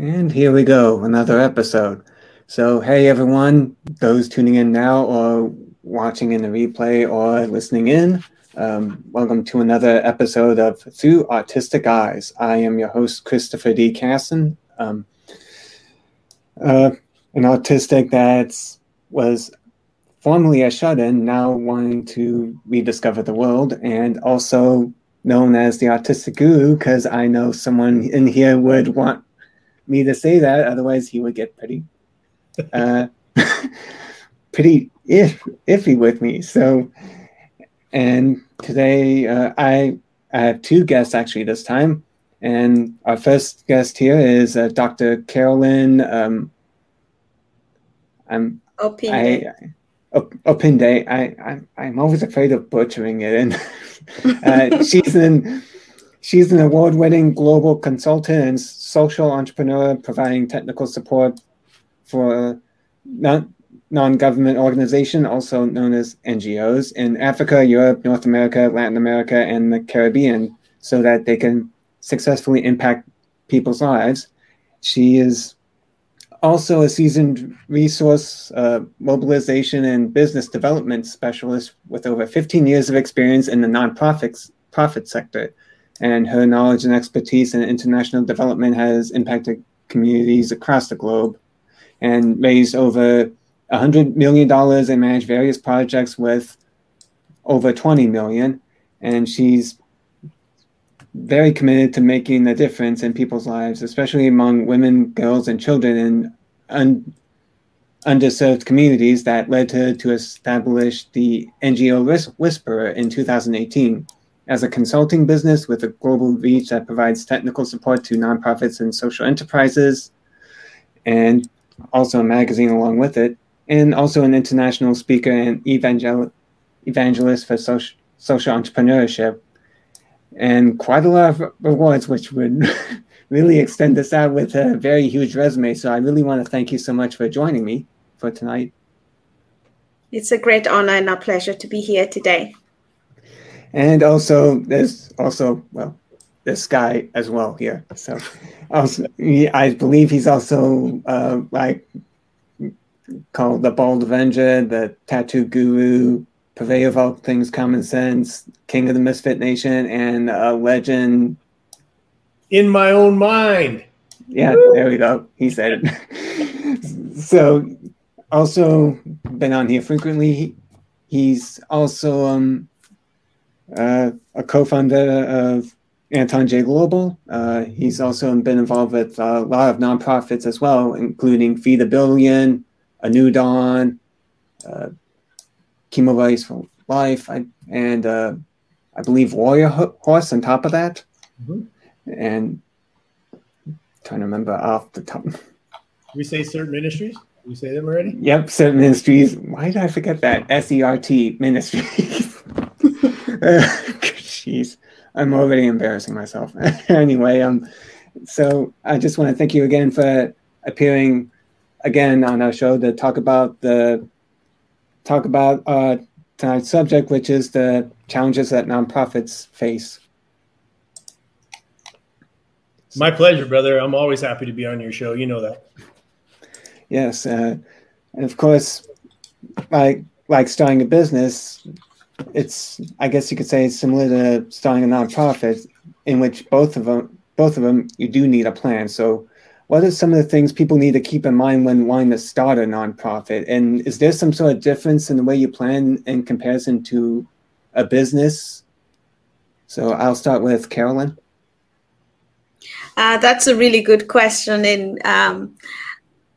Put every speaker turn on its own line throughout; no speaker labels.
And here we go, another episode. So, hey everyone, those tuning in now or watching in the replay or listening in, um, welcome to another episode of Through Autistic Eyes. I am your host, Christopher D. Casson, um, uh, an autistic that was formerly a shut in, now wanting to rediscover the world, and also known as the Autistic Guru because I know someone in here would want me to say that. Otherwise, he would get pretty, uh, pretty if, iffy with me. So, and today uh, I, I have two guests actually this time. And our first guest here is uh, Dr. Carolyn. Um, I'm
Opinde.
I, Opinde. I, I, I'm always afraid of butchering it. And uh, she's an She's an award winning global consultant and social entrepreneur, providing technical support for non government organization, also known as NGOs, in Africa, Europe, North America, Latin America, and the Caribbean, so that they can successfully impact people's lives. She is also a seasoned resource uh, mobilization and business development specialist with over 15 years of experience in the nonprofit profit sector and her knowledge and expertise in international development has impacted communities across the globe and raised over $100 million and managed various projects with over 20 million. And she's very committed to making a difference in people's lives, especially among women, girls, and children in un- underserved communities that led her to establish the NGO Whisperer in 2018 as a consulting business with a global reach that provides technical support to nonprofits and social enterprises, and also a magazine along with it, and also an international speaker and evangel- evangelist for social, social entrepreneurship, and quite a lot of awards, which would really extend this out with a very huge resume. So I really want to thank you so much for joining me for tonight.
It's a great honor and a pleasure to be here today
and also there's also well this guy as well here. So also I believe he's also uh, like called the Bald Avenger, the Tattoo Guru, purveyor of all things common sense, King of the Misfit Nation, and a legend.
In my own mind.
Yeah, Woo! there we go. He said it. so also been on here frequently. He's also um uh, a co-founder of Anton J Global. Uh, he's also been involved with a lot of nonprofits as well, including Feed a Billion, A New Dawn, uh, Chemo Rights for Life, I, and uh, I believe Warrior Horse on top of that. Mm-hmm. And trying to remember off the top.
We say CERT Ministries. We say them already.
Yep, CERT Ministries. Why did I forget that? S E R T Ministries. Jeez, I'm already embarrassing myself. anyway, um, so I just want to thank you again for appearing again on our show to talk about the talk about uh, tonight's subject, which is the challenges that nonprofits face.
My pleasure, brother. I'm always happy to be on your show. You know that.
Yes, uh, and of course, like like starting a business, it's I guess you could say it's similar to starting a nonprofit, in which both of them both of them you do need a plan. So, what are some of the things people need to keep in mind when wanting to start a nonprofit? And is there some sort of difference in the way you plan in comparison to a business? So I'll start with Carolyn.
Uh, that's a really good question, and um,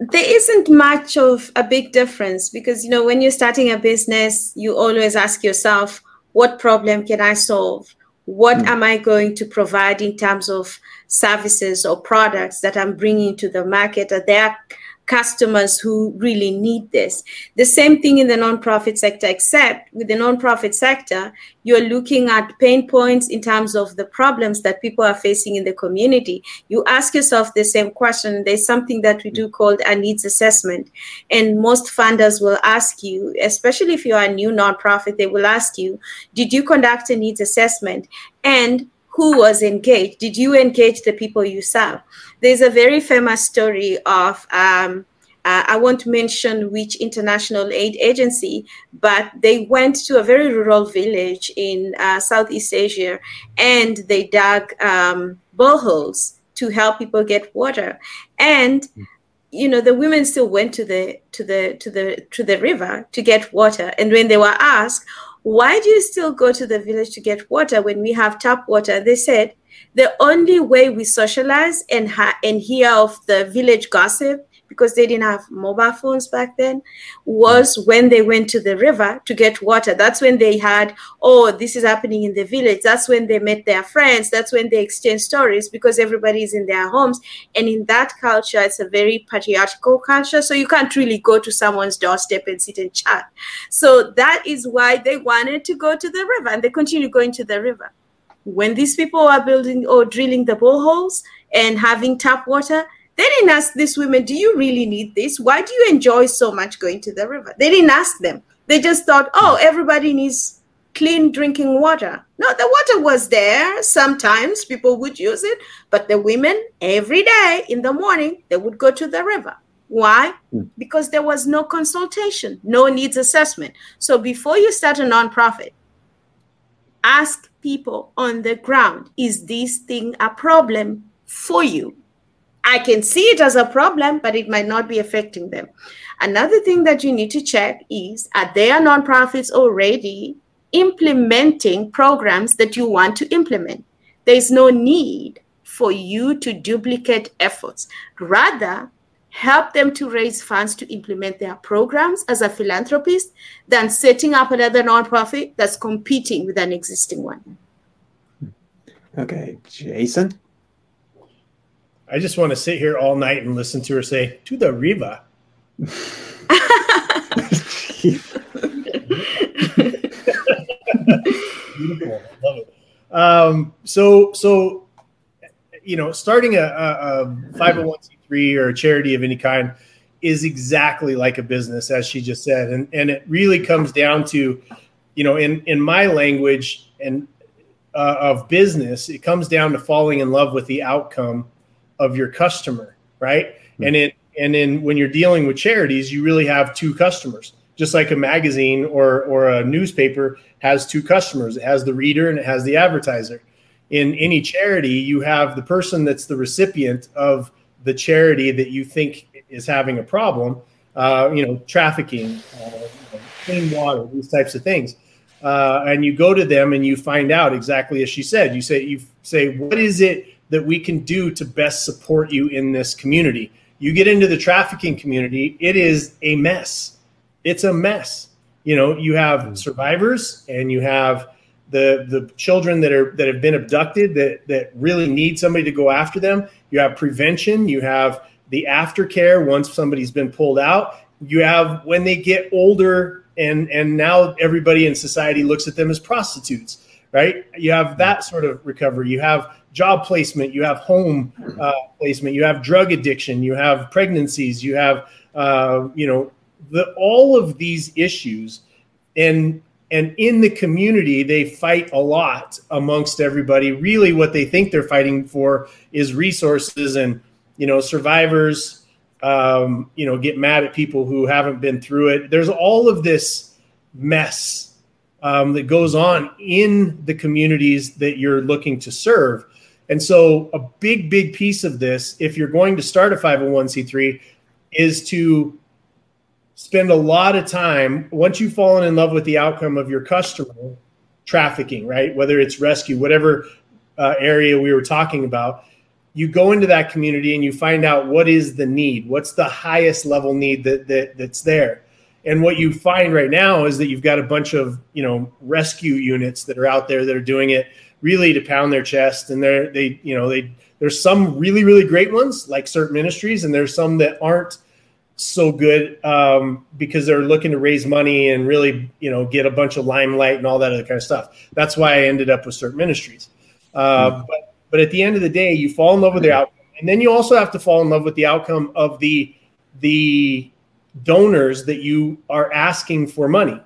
there isn't much of a big difference because you know when you're starting a business you always ask yourself what problem can i solve what mm. am i going to provide in terms of services or products that i'm bringing to the market are there customers who really need this. The same thing in the nonprofit sector, except with the nonprofit sector, you're looking at pain points in terms of the problems that people are facing in the community. You ask yourself the same question. There's something that we do called a needs assessment. And most funders will ask you, especially if you are a new nonprofit, they will ask you, did you conduct a needs assessment? And who was engaged? Did you engage the people you serve? There's a very famous story of, um, uh, I won't mention which international aid agency, but they went to a very rural village in uh, Southeast Asia and they dug um, boreholes to help people get water. And you know the women still went to the to the to the to the river to get water and when they were asked why do you still go to the village to get water when we have tap water? They said, the only way we socialize and, ha- and hear of the village gossip because they didn't have mobile phones back then was mm. when they went to the river to get water. That's when they had oh this is happening in the village. That's when they met their friends. That's when they exchanged stories because everybody's in their homes. And in that culture it's a very patriarchal culture. So you can't really go to someone's doorstep and sit and chat. So that is why they wanted to go to the river and they continue going to the river. When these people are building or drilling the boreholes and having tap water they didn't ask these women, Do you really need this? Why do you enjoy so much going to the river? They didn't ask them. They just thought, Oh, everybody needs clean drinking water. No, the water was there. Sometimes people would use it, but the women, every day in the morning, they would go to the river. Why? Mm. Because there was no consultation, no needs assessment. So before you start a nonprofit, ask people on the ground is this thing a problem for you? I can see it as a problem, but it might not be affecting them. Another thing that you need to check is are there nonprofits already implementing programs that you want to implement? There's no need for you to duplicate efforts. Rather, help them to raise funds to implement their programs as a philanthropist than setting up another nonprofit that's competing with an existing one. Hmm.
Okay, Jason?
I just want to sit here all night and listen to her say, to the Riva. Beautiful. Love it. Um, so, so, you know, starting a, a, a 501c3 or a charity of any kind is exactly like a business, as she just said. And, and it really comes down to, you know, in, in my language and uh, of business, it comes down to falling in love with the outcome of your customer, right? Mm-hmm. And it and then when you're dealing with charities, you really have two customers. Just like a magazine or or a newspaper has two customers. It has the reader and it has the advertiser. In any charity, you have the person that's the recipient of the charity that you think is having a problem. Uh, you know, trafficking, uh, clean water, these types of things. Uh, and you go to them and you find out exactly as she said. You say, you say, what is it that we can do to best support you in this community. You get into the trafficking community, it is a mess. It's a mess. You know, you have hmm. survivors and you have the the children that are that have been abducted that that really need somebody to go after them. You have prevention, you have the aftercare once somebody's been pulled out. You have when they get older and and now everybody in society looks at them as prostitutes, right? You have that sort of recovery. You have job placement, you have home uh, placement, you have drug addiction, you have pregnancies, you have uh, you know the all of these issues, and and in the community they fight a lot amongst everybody. Really, what they think they're fighting for is resources, and you know survivors. Um, you know, get mad at people who haven't been through it. There's all of this mess um, that goes on in the communities that you're looking to serve. And so, a big, big piece of this, if you're going to start a 501c3, is to spend a lot of time once you've fallen in love with the outcome of your customer trafficking, right? Whether it's rescue, whatever uh, area we were talking about, you go into that community and you find out what is the need, what's the highest level need that, that that's there. And what you find right now is that you've got a bunch of you know rescue units that are out there that are doing it really to pound their chest. And they're they you know they there's some really really great ones like CERT Ministries, and there's some that aren't so good um, because they're looking to raise money and really, you know, get a bunch of limelight and all that other kind of stuff. That's why I ended up with CERT Ministries. Uh, mm-hmm. But but at the end of the day, you fall in love with the outcome, and then you also have to fall in love with the outcome of the the donors that you are asking for money.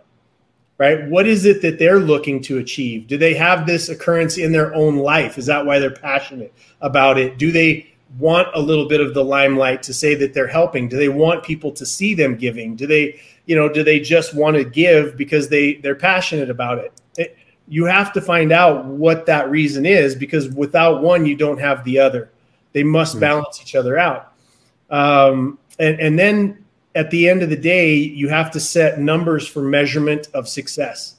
Right? What is it that they're looking to achieve? Do they have this occurrence in their own life? Is that why they're passionate about it? Do they want a little bit of the limelight to say that they're helping? Do they want people to see them giving? Do they, you know, do they just want to give because they they're passionate about it? it you have to find out what that reason is because without one, you don't have the other. They must mm-hmm. balance each other out. Um, and, and then at the end of the day, you have to set numbers for measurement of success.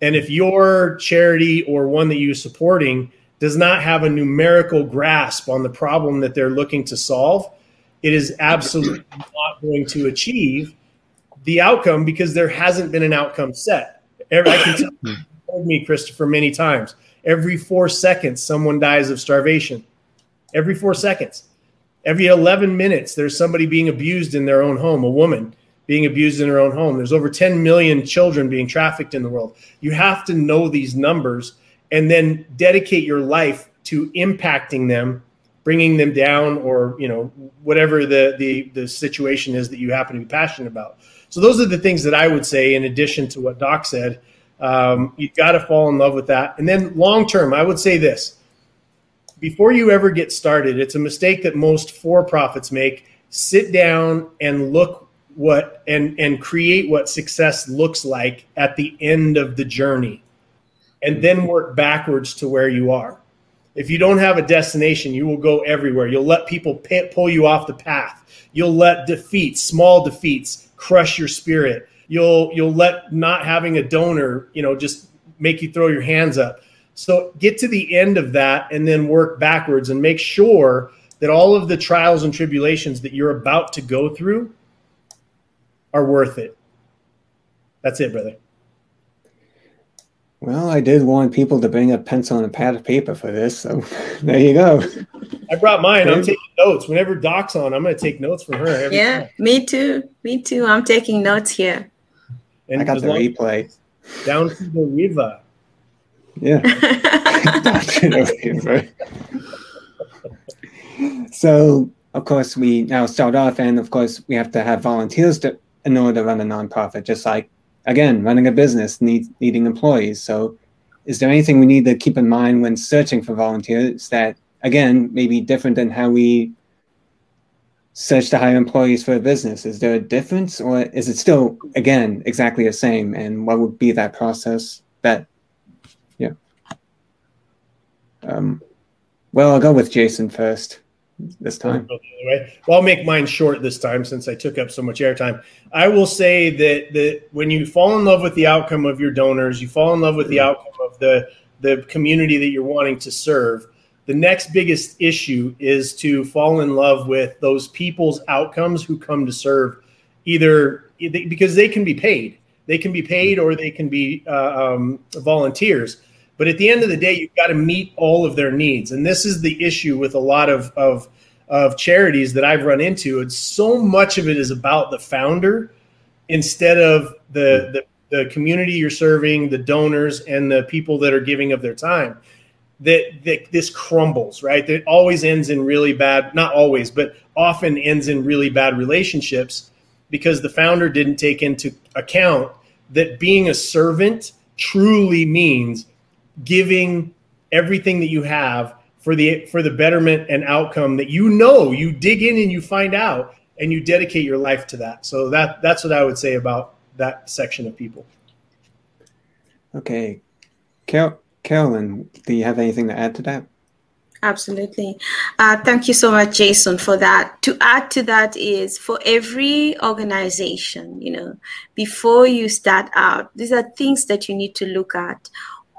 And if your charity or one that you're supporting does not have a numerical grasp on the problem that they're looking to solve, it is absolutely not going to achieve the outcome because there hasn't been an outcome set. I can tell you, hmm. told me, Christopher, many times. Every four seconds, someone dies of starvation. Every four seconds. Every 11 minutes, there's somebody being abused in their own home, a woman being abused in her own home. There's over 10 million children being trafficked in the world. You have to know these numbers and then dedicate your life to impacting them bringing them down or you know whatever the, the the situation is that you happen to be passionate about so those are the things that i would say in addition to what doc said um, you've got to fall in love with that and then long term i would say this before you ever get started it's a mistake that most for profits make sit down and look what and and create what success looks like at the end of the journey and then work backwards to where you are. If you don't have a destination, you will go everywhere. You'll let people pay, pull you off the path. You'll let defeats, small defeats, crush your spirit. You'll you'll let not having a donor, you know, just make you throw your hands up. So get to the end of that and then work backwards and make sure that all of the trials and tribulations that you're about to go through are worth it. That's it, brother.
Well, I did want people to bring a pencil and a pad of paper for this, so there you go.
I brought mine. I'm taking notes. Whenever Doc's on, I'm going to take notes from her.
yeah, time. me too. Me too. I'm taking notes here.
And I got the replay.
Down to the river.
Yeah. down to the river. so, of course, we now start off, and of course, we have to have volunteers to, in order to run a nonprofit, just like again, running a business needs needing employees. So, is there anything we need to keep in mind when searching for volunteers that, again, may be different than how we search to hire employees for a business? Is there a difference, or is it still, again, exactly the same? And what would be that process? That. Um, well, I'll go with Jason first this time.
Well, I'll make mine short this time since I took up so much airtime. I will say that that when you fall in love with the outcome of your donors, you fall in love with the mm-hmm. outcome of the the community that you're wanting to serve. The next biggest issue is to fall in love with those people's outcomes who come to serve, either because they can be paid, they can be paid, or they can be uh, um, volunteers but at the end of the day, you've got to meet all of their needs. And this is the issue with a lot of, of, of charities that I've run into. It's so much of it is about the founder instead of the, hmm. the, the community you're serving, the donors, and the people that are giving of their time. That, that this crumbles, right? That always ends in really bad, not always, but often ends in really bad relationships because the founder didn't take into account that being a servant truly means giving everything that you have for the for the betterment and outcome that you know you dig in and you find out and you dedicate your life to that. So that that's what i would say about that section of people.
Okay. Carol, carolyn do you have anything to add to that?
Absolutely. Uh, thank you so much, Jason, for that. To add to that is for every organization, you know, before you start out, these are things that you need to look at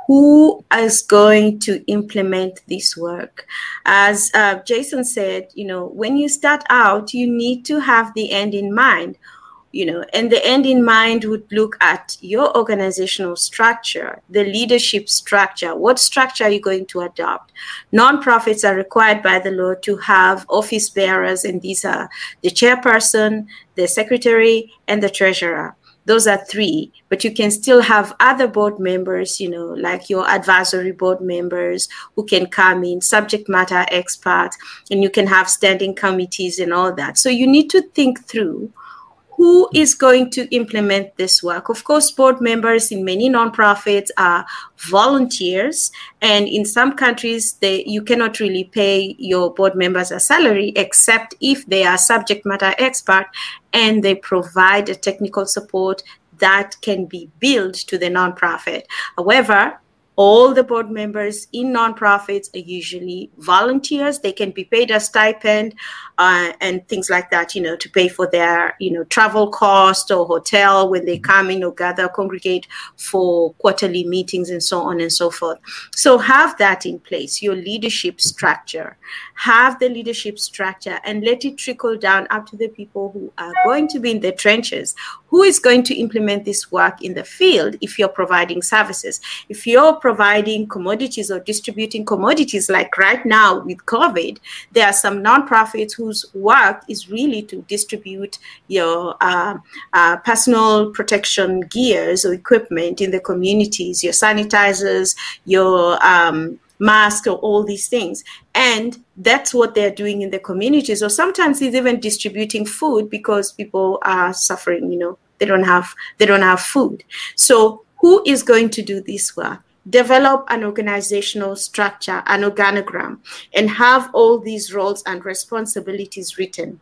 who is going to implement this work as uh, jason said you know when you start out you need to have the end in mind you know, and the end in mind would look at your organizational structure, the leadership structure. What structure are you going to adopt? Nonprofits are required by the law to have office bearers, and these are the chairperson, the secretary, and the treasurer those are three but you can still have other board members you know like your advisory board members who can come in subject matter experts and you can have standing committees and all that. So you need to think through who is going to implement this work? Of course, board members in many nonprofits are volunteers, and in some countries, they you cannot really pay your board members a salary except if they are subject matter expert and they provide a technical support that can be billed to the nonprofit. However, all the board members in nonprofits are usually volunteers. They can be paid a stipend uh, and things like that, you know, to pay for their, you know, travel cost or hotel when they come in or gather, congregate for quarterly meetings and so on and so forth. So have that in place, your leadership structure. Have the leadership structure and let it trickle down up to the people who are going to be in the trenches. Who is going to implement this work in the field if you're providing services? If you're providing commodities or distributing commodities, like right now with COVID, there are some nonprofits whose work is really to distribute your uh, uh, personal protection gears or equipment in the communities, your sanitizers, your um, mask or all these things. And that's what they're doing in the communities. Or sometimes it's even distributing food because people are suffering you know they don't have they don't have food. So who is going to do this work develop an organizational structure, an organogram, and have all these roles and responsibilities written.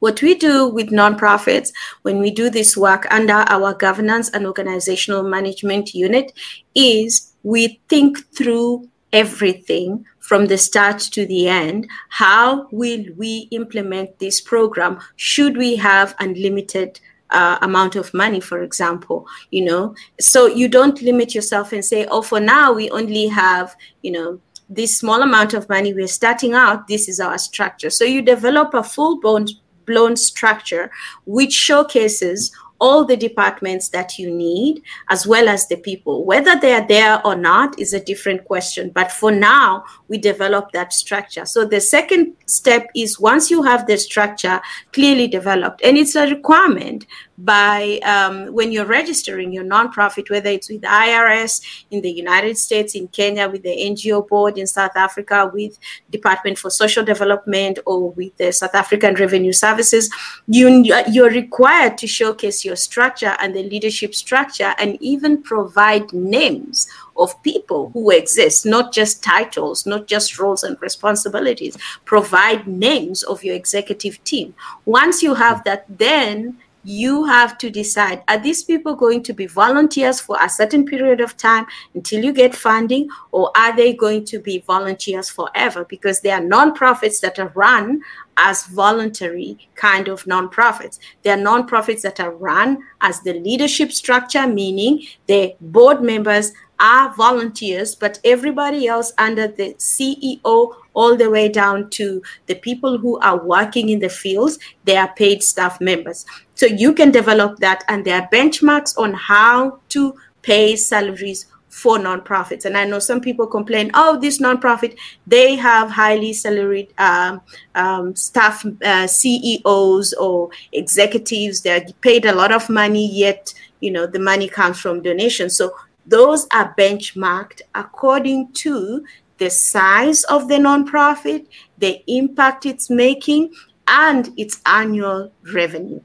What we do with nonprofits when we do this work under our governance and organizational management unit is we think through everything from the start to the end. How will we implement this program? Should we have unlimited uh, amount of money, for example, you know. So you don't limit yourself and say, oh, for now we only have, you know, this small amount of money. We're starting out. This is our structure. So you develop a full blown blown structure which showcases all the departments that you need, as well as the people. Whether they are there or not is a different question. But for now, we develop that structure. So the second step is once you have the structure clearly developed, and it's a requirement by um, when you're registering your nonprofit, whether it's with IRS in the United States, in Kenya, with the NGO board in South Africa, with Department for Social Development, or with the South African Revenue Services, you, you're required to showcase your structure and the leadership structure and even provide names of people who exist, not just titles, not just roles and responsibilities. Provide names of your executive team. Once you have that, then you have to decide are these people going to be volunteers for a certain period of time until you get funding or are they going to be volunteers forever because there are nonprofits that are run as voluntary kind of nonprofits there are nonprofits that are run as the leadership structure meaning the board members are volunteers, but everybody else under the CEO, all the way down to the people who are working in the fields, they are paid staff members. So you can develop that, and there are benchmarks on how to pay salaries for nonprofits. And I know some people complain, oh, this nonprofit, they have highly salaried um, um, staff, uh, CEOs or executives. They're paid a lot of money, yet you know the money comes from donations. So those are benchmarked according to the size of the nonprofit, the impact it's making, and its annual revenue.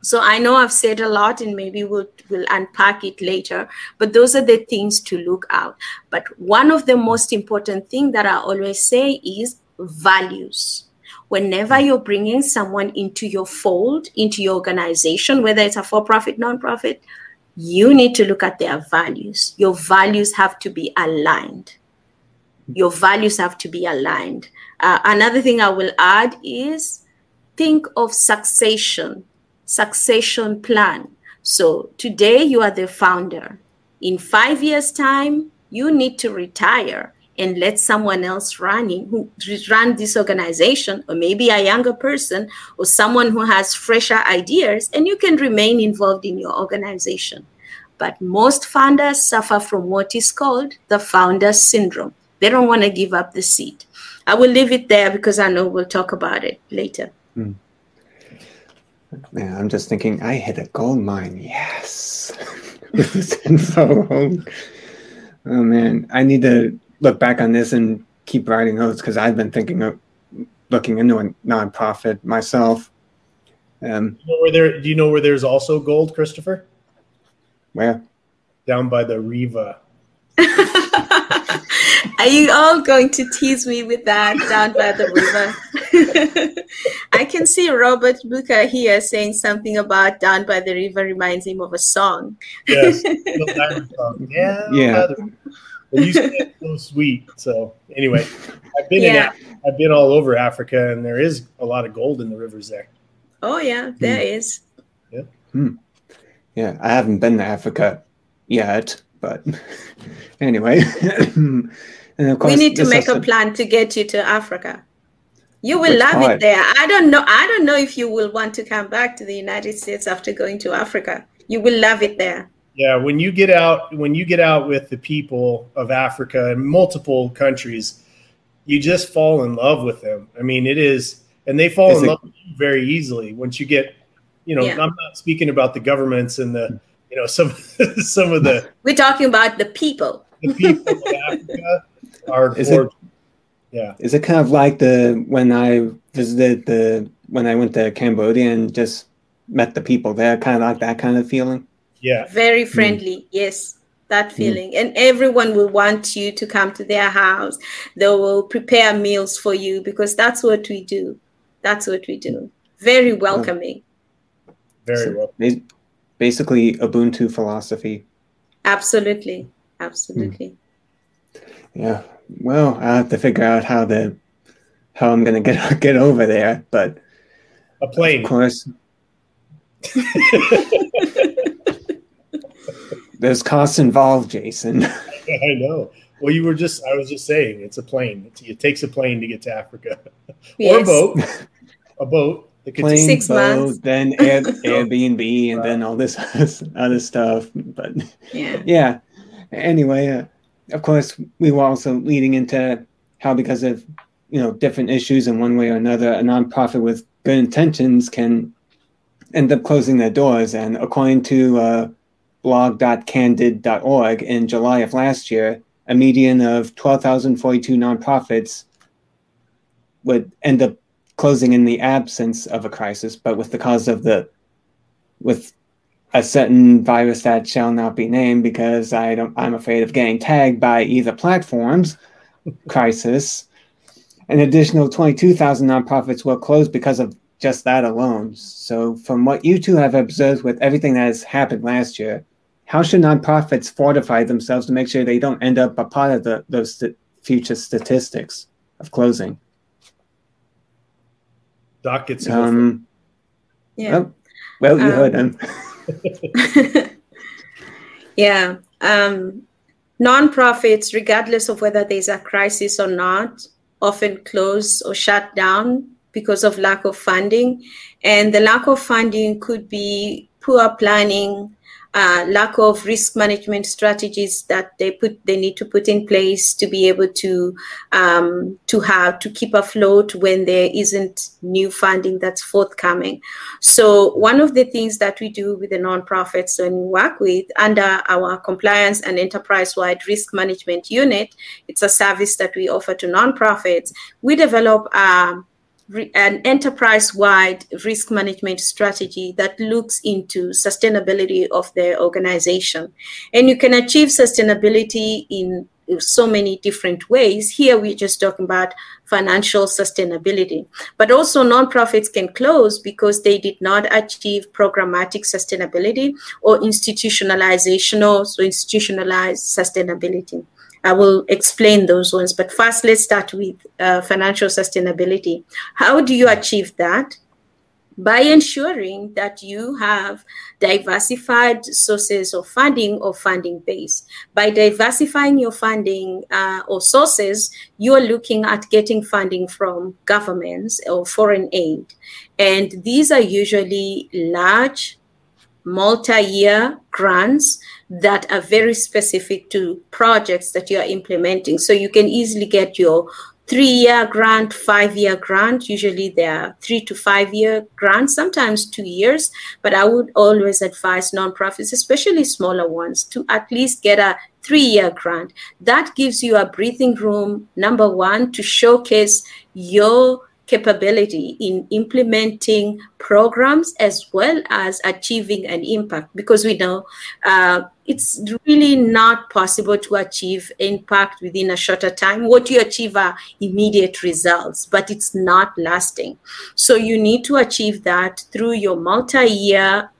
So I know I've said a lot and maybe we'll, we'll unpack it later, but those are the things to look out. But one of the most important thing that I always say is values. Whenever you're bringing someone into your fold, into your organization, whether it's a for-profit, non-profit, you need to look at their values. Your values have to be aligned. Your values have to be aligned. Uh, another thing I will add is think of succession, succession plan. So today you are the founder. In five years' time, you need to retire and let someone else running who run this organization or maybe a younger person or someone who has fresher ideas and you can remain involved in your organization but most founders suffer from what is called the founder syndrome they don't want to give up the seat i will leave it there because i know we'll talk about it later hmm.
Man, I'm just thinking, I hit a gold mine. Yes. With this info. Oh man, I need to look back on this and keep writing notes because I've been thinking of looking into a nonprofit myself.
Um, you know where there? Do you know where there's also gold, Christopher?
Where?
Down by the Riva.
Are you all going to tease me with that down by the river? I can see Robert Booker here saying something about down by the river reminds him of a song.
Yes, yeah, yeah. It used to get so sweet. So anyway, I've been yeah. in I've been all over Africa, and there is a lot of gold in the rivers there.
Oh yeah, there mm. is.
Yeah.
Hmm. Yeah, I haven't been to Africa yet, but anyway.
Course, we need to make a plan to get you to Africa. You will love part? it there. I don't know. I don't know if you will want to come back to the United States after going to Africa. You will love it there.
Yeah, when you get out, when you get out with the people of Africa and multiple countries, you just fall in love with them. I mean, it is, and they fall is in it, love with you very easily once you get. You know, yeah. I'm not speaking about the governments and the, hmm. You know, some some of the.
We're talking about the people.
The people of Africa are
is it, yeah. Is it kind of like the when I visited the when I went to Cambodia and just met the people there, kind of like that kind of feeling?
Yeah.
Very friendly. Mm. Yes. That hmm. feeling. Mm. And everyone will want you to come to their house. They will prepare meals for you because that's what we do. That's what we do. Very welcoming.
Very so
welcoming. Basically, Ubuntu philosophy.
Absolutely. Absolutely.
Mm. Yeah well, I have to figure out how to how I'm gonna get get over there. But
a plane,
of course. There's costs involved, Jason.
I know. Well, you were just, I was just saying, it's a plane. It's, it takes a plane to get to Africa yes. or a boat. A boat.
Plane, Six boat, months. then Air, Airbnb, and then all this other stuff. But
yeah.
yeah. Anyway, uh, of course, we were also leading into how because of you know different issues in one way or another, a nonprofit with good intentions can end up closing their doors. And according to uh, blog.candid.org, in July of last year, a median of 12,042 nonprofits would end up closing in the absence of a crisis, but with the cause of the with a certain virus that shall not be named because I don't, I'm afraid of getting tagged by either platforms crisis. An additional 22,000 nonprofits will close because of just that alone. So, from what you two have observed with everything that has happened last year, how should nonprofits fortify themselves to make sure they don't end up a part of the, those st- future statistics of closing?
Doc gets
um, yeah. Well, well you um, heard him.
yeah. Um, nonprofits, regardless of whether there's a crisis or not, often close or shut down because of lack of funding. And the lack of funding could be poor planning, uh, lack of risk management strategies that they put they need to put in place to be able to um, to have to keep afloat when there isn't new funding that's forthcoming. So one of the things that we do with the nonprofits and work with under our compliance and enterprise-wide risk management unit, it's a service that we offer to nonprofits. We develop um, an enterprise-wide risk management strategy that looks into sustainability of their organization. And you can achieve sustainability in so many different ways. Here we're just talking about financial sustainability. But also nonprofits can close because they did not achieve programmatic sustainability or institutionalizational, so institutionalized sustainability. I will explain those ones. But first, let's start with uh, financial sustainability. How do you achieve that? by ensuring that you have diversified sources of funding or funding base. By diversifying your funding uh, or sources, you are looking at getting funding from governments or foreign aid. And these are usually large, multi year grants that are very specific to projects that you are implementing. So you can easily get your three year grant, five year grant. Usually they are three to five year grants, sometimes two years. But I would always advise nonprofits, especially smaller ones, to at least get a three year grant. That gives you a breathing room, number one, to showcase your capability in implementing programs as well as achieving an impact. Because we know uh, it's really not possible to achieve impact within a shorter time. What you achieve are immediate results but it's not lasting. So you need to achieve that through your multi-year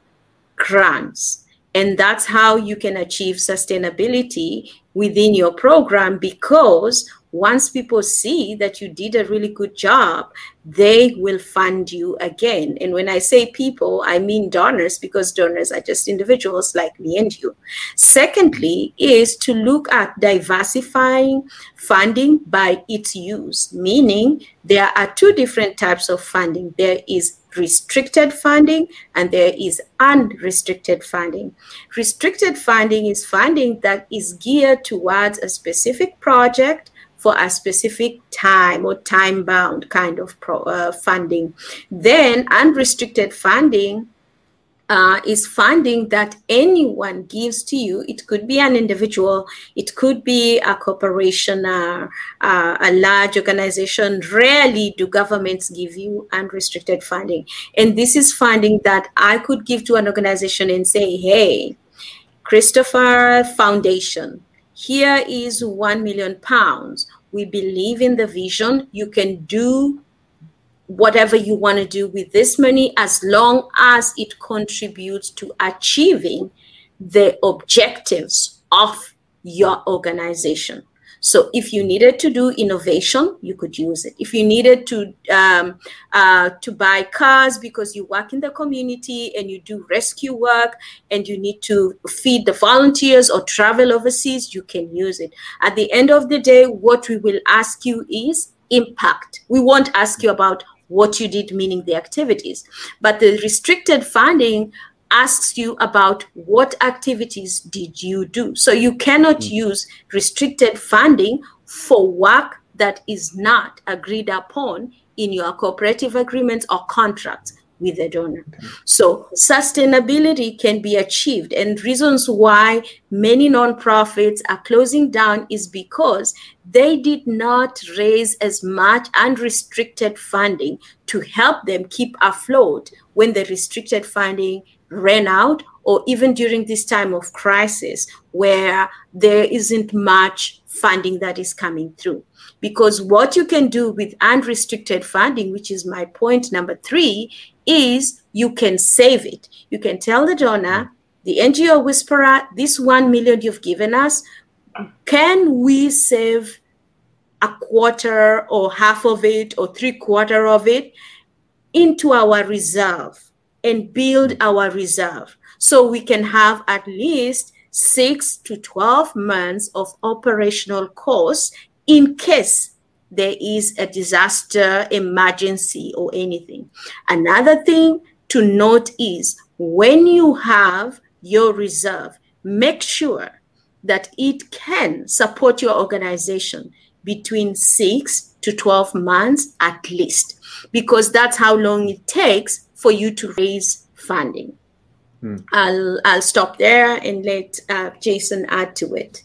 grants. And that's how you can achieve sustainability within your program because once people see that you did a really good job, they will fund you again. And when I say people, I mean donors because donors are just individuals like me and you. Secondly, is to look at diversifying funding by its use, meaning there are two different types of funding. There is restricted funding and there is unrestricted funding. Restricted funding is funding that is geared towards a specific project for a specific time or time bound kind of pro, uh, funding. Then unrestricted funding uh, is funding that anyone gives to you. It could be an individual, it could be a corporation, uh, uh, a large organization. Rarely do governments give you unrestricted funding. And this is funding that I could give to an organization and say, hey, Christopher Foundation, here is 1 million pounds. We believe in the vision. You can do whatever you want to do with this money as long as it contributes to achieving the objectives of your organization. So if you needed to do innovation, you could use it. If you needed to um, uh, to buy cars because you work in the community and you do rescue work and you need to feed the volunteers or travel overseas, you can use it. At the end of the day, what we will ask you is impact. We won't ask you about what you did, meaning the activities. But the restricted funding asks you about what activities did you do. So you cannot mm. use restricted funding for work that is not agreed upon in your cooperative agreements or contracts with the donor. Okay. So sustainability can be achieved and reasons why many nonprofits are closing down is because they did not raise as much unrestricted funding to help them keep afloat when the restricted funding ran out or even during this time of crisis where there isn't much funding that is coming through. Because what you can do with unrestricted funding, which is my point number three, is you can save it. You can tell the donor, the NGO whisperer, this one million you've given us, can we save a quarter or half of it or three quarter of it into our reserve? And build our reserve so we can have at least six to 12 months of operational costs in case there is a disaster, emergency, or anything. Another thing to note is when you have your reserve, make sure that it can support your organization between six to 12 months at least, because that's how long it takes for you to raise funding. Hmm. I'll I'll stop there and let uh, Jason add to it.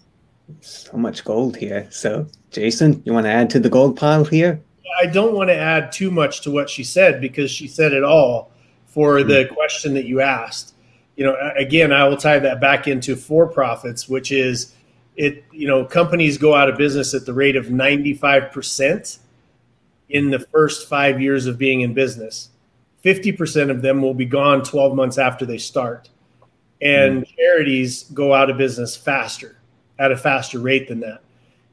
So much gold here. So, Jason, you want to add to the gold pile here?
I don't want to add too much to what she said because she said it all for hmm. the question that you asked. You know, again, I will tie that back into for profits, which is it. You know, companies go out of business at the rate of ninety five percent in the first five years of being in business 50% of them will be gone 12 months after they start. And mm. charities go out of business faster, at a faster rate than that.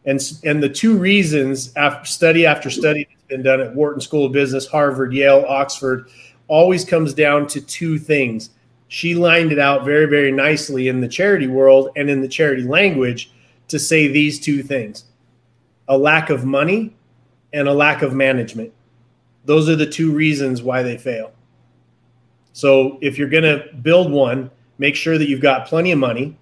And, and the two reasons, after study after study that's been done at Wharton School of Business, Harvard, Yale, Oxford, always comes down to two things. She lined it out very, very nicely in the charity world and in the charity language to say these two things a lack of money and a lack of management. Those are the two reasons why they fail. So if you're going to build one, make sure that you've got plenty of money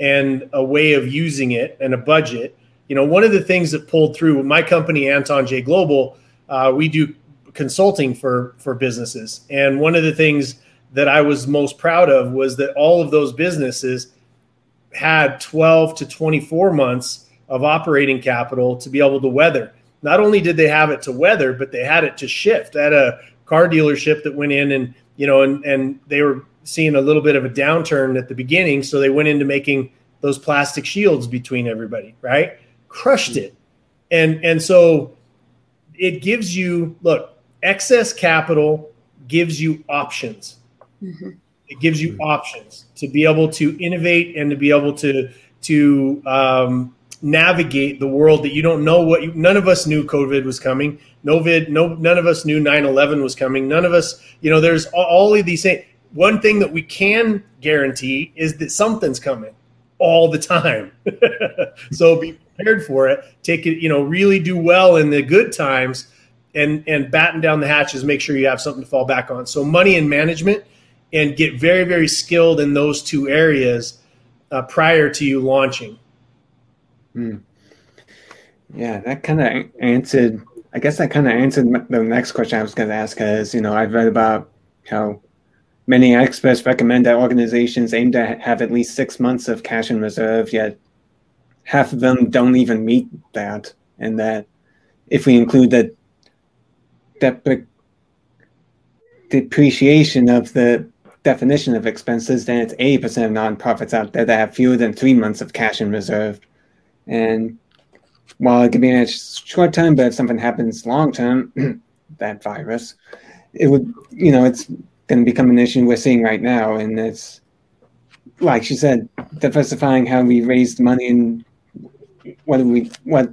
and a way of using it and a budget. You know, one of the things that pulled through my company, Anton J Global, uh, we do consulting for for businesses, and one of the things that I was most proud of was that all of those businesses had 12 to 24 months of operating capital to be able to weather. Not only did they have it to weather, but they had it to shift. At a car dealership that went in and you know, and and they were seeing a little bit of a downturn at the beginning, so they went into making those plastic shields between everybody, right? Crushed it. And and so it gives you look, excess capital gives you options. Mm-hmm. It gives you options to be able to innovate and to be able to to um, navigate the world that you don't know what you, none of us knew COVID was coming. No vid, no, none of us knew 9-11 was coming. None of us, you know, there's all, all of these things. One thing that we can guarantee is that something's coming all the time. so be prepared for it. Take it, you know, really do well in the good times and and batten down the hatches, make sure you have something to fall back on. So money and management and get very, very skilled in those two areas uh, prior to you launching.
Hmm. Yeah, that kind of answered. I guess that kind of answered the next question I was going to ask. Is you know I've read about how many experts recommend that organizations aim to have at least six months of cash in reserve, yet half of them don't even meet that, and that if we include the dep- depreciation of the definition of expenses, then it's 80% of nonprofits out there that have fewer than three months of cash in reserve. And while it could be a short term, but if something happens long term, that virus, it would, you know, it's going to become an issue we're seeing right now. And it's, like she said, diversifying how we raise money and what do we, what,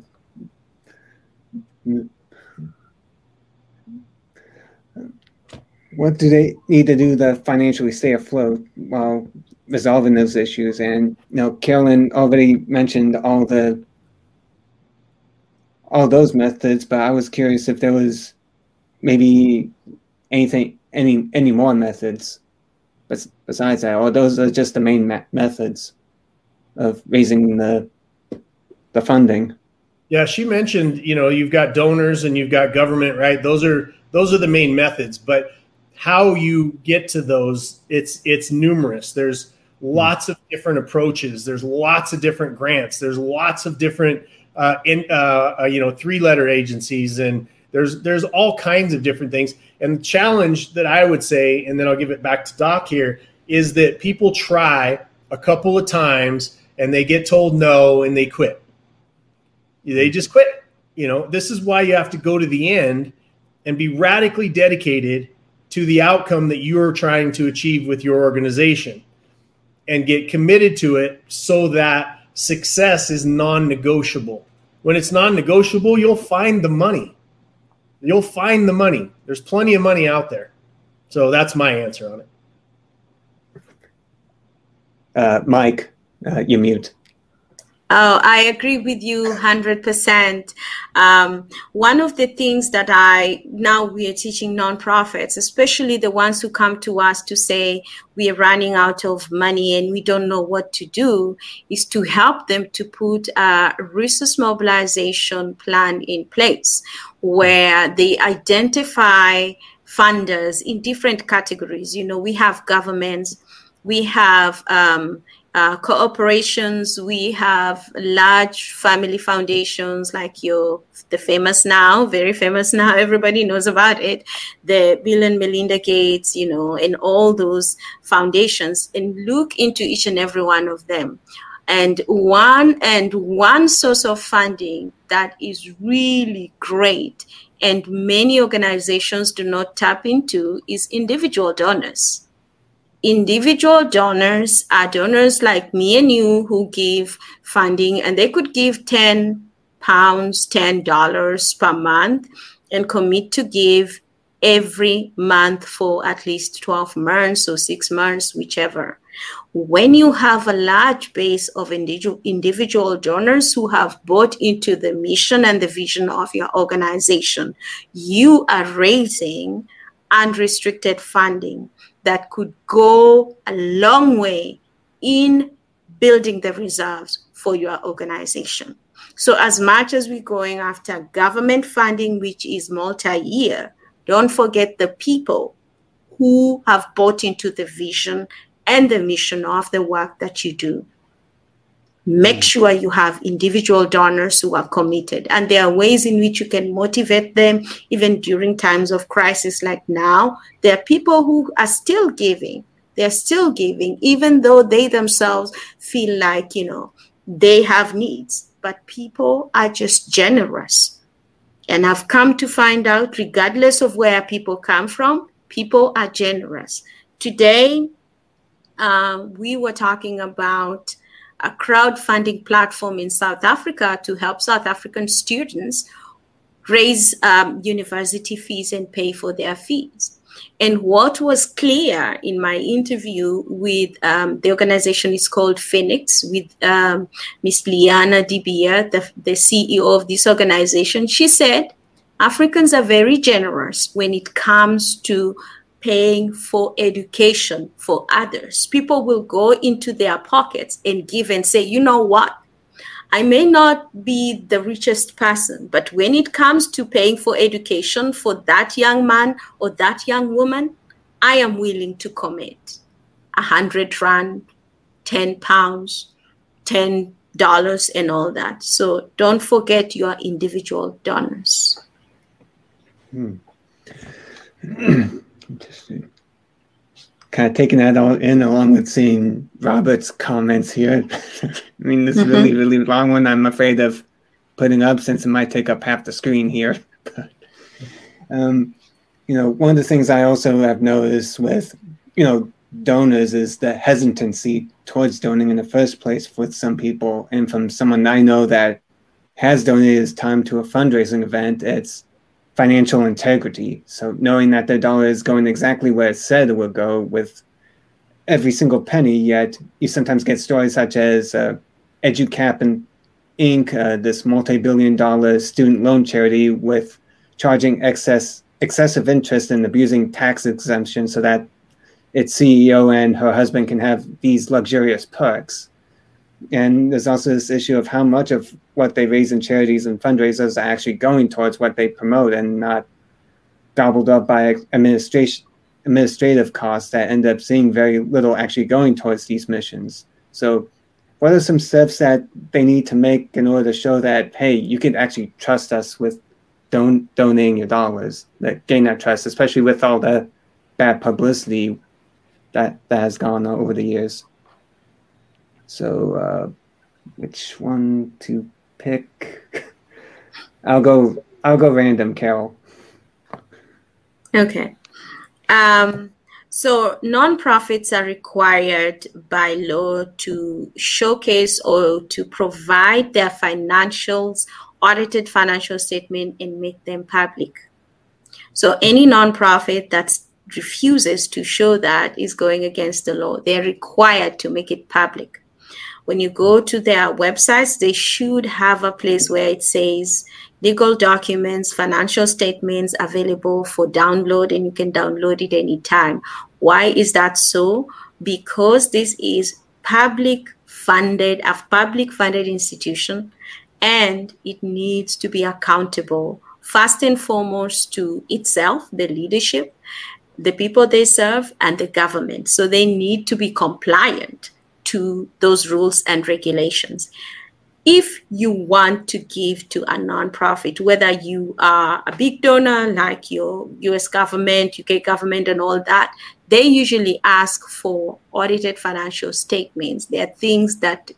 what do they need to do to financially stay afloat while resolving those issues. And you know, Carolyn already mentioned all the all those methods, but I was curious if there was maybe anything any any more methods besides that, or those are just the main me- methods of raising the the funding.
Yeah, she mentioned, you know, you've got donors and you've got government, right? Those are those are the main methods, but how you get to those, it's it's numerous. There's lots of different approaches. There's lots of different grants. There's lots of different uh, in uh, uh, you know three letter agencies, and there's there's all kinds of different things. And the challenge that I would say, and then I'll give it back to Doc here, is that people try a couple of times and they get told no and they quit. They just quit. You know, this is why you have to go to the end and be radically dedicated to the outcome that you're trying to achieve with your organization and get committed to it so that success is non negotiable. When it's non negotiable, you'll find the money. You'll find the money. There's plenty of money out there. So that's my answer on it.
Uh, Mike, uh, you mute.
Oh, I agree with you 100%. Um, one of the things that I now we are teaching nonprofits, especially the ones who come to us to say we are running out of money and we don't know what to do, is to help them to put a resource mobilization plan in place where they identify funders in different categories. You know, we have governments, we have um, uh, corporations, we have large family foundations like your the famous now, very famous now, everybody knows about it, the Bill and Melinda Gates, you know, and all those foundations, and look into each and every one of them. And one and one source of funding that is really great and many organizations do not tap into is individual donors individual donors are donors like me and you who give funding and they could give 10 pounds $10 per month and commit to give every month for at least 12 months or six months, whichever. When you have a large base of individual, individual donors who have bought into the mission and the vision of your organization, you are raising unrestricted funding that could go a long way in building the reserves for your organization. So, as much as we're going after government funding, which is multi year, don't forget the people who have bought into the vision and the mission of the work that you do. Make sure you have individual donors who are committed. And there are ways in which you can motivate them, even during times of crisis like now. There are people who are still giving. They're still giving, even though they themselves feel like, you know, they have needs. But people are just generous. And I've come to find out, regardless of where people come from, people are generous. Today, uh, we were talking about a crowdfunding platform in South Africa to help South African students raise um, university fees and pay for their fees. And what was clear in my interview with um, the organization is called Feenix with um, Miss Liana Dibia, the, the CEO of this organization. She said Africans are very generous when it comes to paying for education for others. People will go into their pockets and give and say, you know what? I may not be the richest person, but when it comes to paying for education for that young man or that young woman, I am willing to commit a hundred rand, 10 pounds, $10 and all that. So don't forget your individual donors. Hmm.
Interesting. Kind of taking that all in along with seeing Robert's comments here. I mean, this mm-hmm. really, really long one. I'm afraid of putting up since it might take up half the screen here. But, um, you know, one of the things I also have noticed with, you know, donors is the hesitancy towards donating in the first place with some people. And from someone I know that has donated his time to a fundraising event, it's financial integrity. So knowing that the dollar is going exactly where it said it would go with every single penny, yet you sometimes get stories such as uh, EduCap and Inc., uh, this multi-billion dollar student loan charity with charging excess excessive interest and abusing tax exemption so that its CEO and her husband can have these luxurious perks. And there's also this issue of how much of what they raise in charities and fundraisers are actually going towards what they promote and not gobbled up by administration administrative costs that end up seeing very little actually going towards these missions. So what are some steps that they need to make in order to show that hey, you can actually trust us with don- donating your dollars, that gain that trust, especially with all the bad publicity that that has gone on over the years. So, uh, which one to pick? I'll go. I'll go random, Carol.
Okay. Um, so nonprofits are required by law to showcase or to provide their financials, audited financial statement, and make them public. So any nonprofit that refuses to show that is going against the law. They're required to make it public when you go to their websites, they should have a place where it says legal documents, financial statements available for download, and you can download it anytime. Why is that so? Because this is public funded, a public funded institution, and it needs to be accountable first and foremost to itself, the leadership, the people they serve, and the government. So they need to be compliant to those rules and regulations. If you want to give to a nonprofit, whether you are a big donor like your US government, UK government, and all that, they usually ask for audited financial statements. They are things that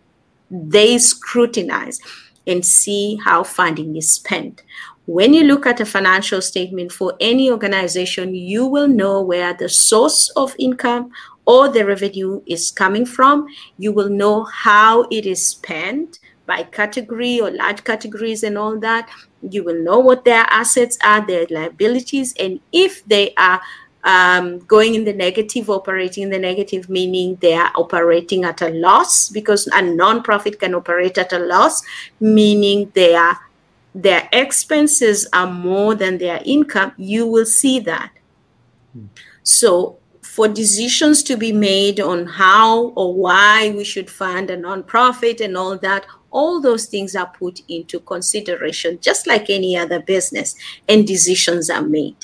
they scrutinize and see how funding is spent. When you look at a financial statement for any organization, you will know where the source of income or the revenue is coming from. You will know how it is spent, by category or large categories and all that. You will know what their assets are, their liabilities, and if they are um, going in the negative, operating in the negative, meaning they are operating at a loss because a nonprofit can operate at a loss, meaning they are their expenses are more than their income, you will see that. Hmm. So for decisions to be made on how or why we should fund a nonprofit and all that, all those things are put into consideration, just like any other business, and decisions are made.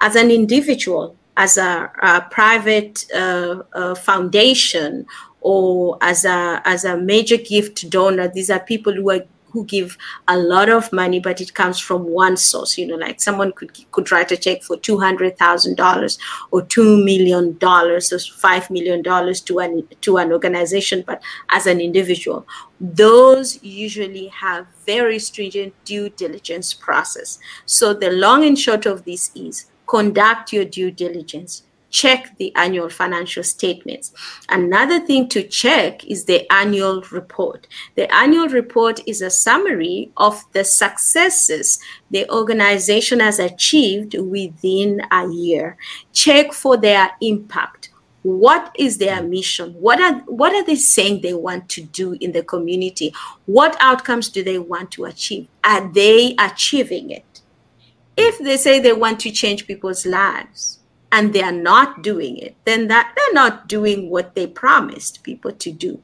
As an individual, as a, a private uh, uh, foundation, or as a as a major gift donor, these are people who are who give a lot of money, but it comes from one source. You know, like someone could could write a check for two hundred thousand dollars or two million dollars or five million dollars to an to an organization, but as an individual, those usually have very stringent due diligence process. So the long and short of this is conduct your due diligence check the annual financial statements. Another thing to check is the annual report. The annual report is a summary of the successes the organization has achieved within a year. Check for their impact. What is their mission? What are what are they saying they want to do in the community? What outcomes do they want to achieve? Are they achieving it? If they say they want to change people's lives, and they are not doing it, then that they're not doing what they promised people to do.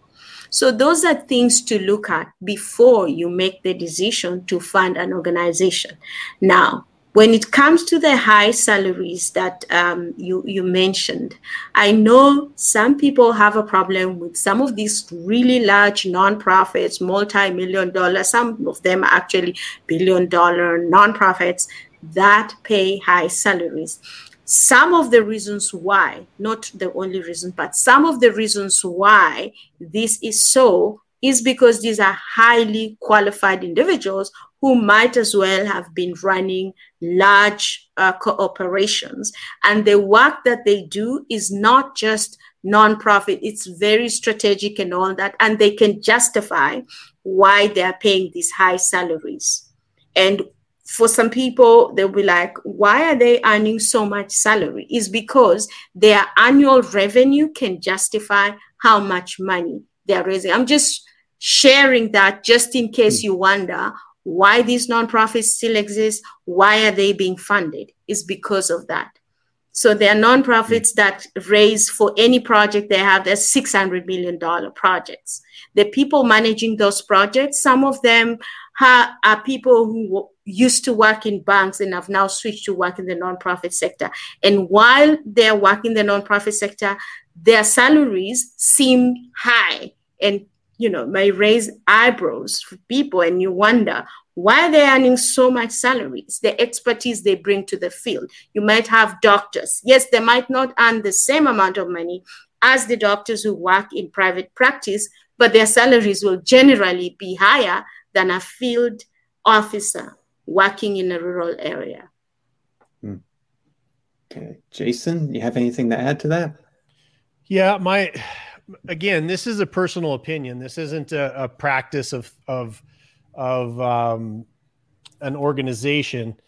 So those are things to look at before you make the decision to fund an organization. Now, when it comes to the high salaries that um, you, you mentioned, I know some people have a problem with some of these really large nonprofits, multi million dollar, some of them actually billion dollar nonprofits that pay high salaries some of the reasons why, not the only reason, but some of the reasons why this is so is because these are highly qualified individuals who might as well have been running large uh, cooperations. And the work that they do is not just nonprofit, it's very strategic and all that. And they can justify why they are paying these high salaries. And for some people, they'll be like, why are they earning so much salary? Is because their annual revenue can justify how much money they're raising. I'm just sharing that just in case you wonder why these nonprofits still exist, why are they being funded? Is because of that. So there are nonprofits mm. that raise for any project they have, there's $600 million projects. The people managing those projects, some of them are people who used to work in banks and have now switched to work in the nonprofit sector. And while they're working the nonprofit sector, their salaries seem high. And you know may raise eyebrows for people and you wonder why they're earning so much salaries? The expertise they bring to the field. You might have doctors. Yes they might not earn the same amount of money as the doctors who work in private practice but their salaries will generally be higher than a field officer working in a rural area. Hmm.
Okay. Jason, you have anything to add to that?
Yeah, my again, this is a personal opinion. This isn't a, a practice of of of um, an organization.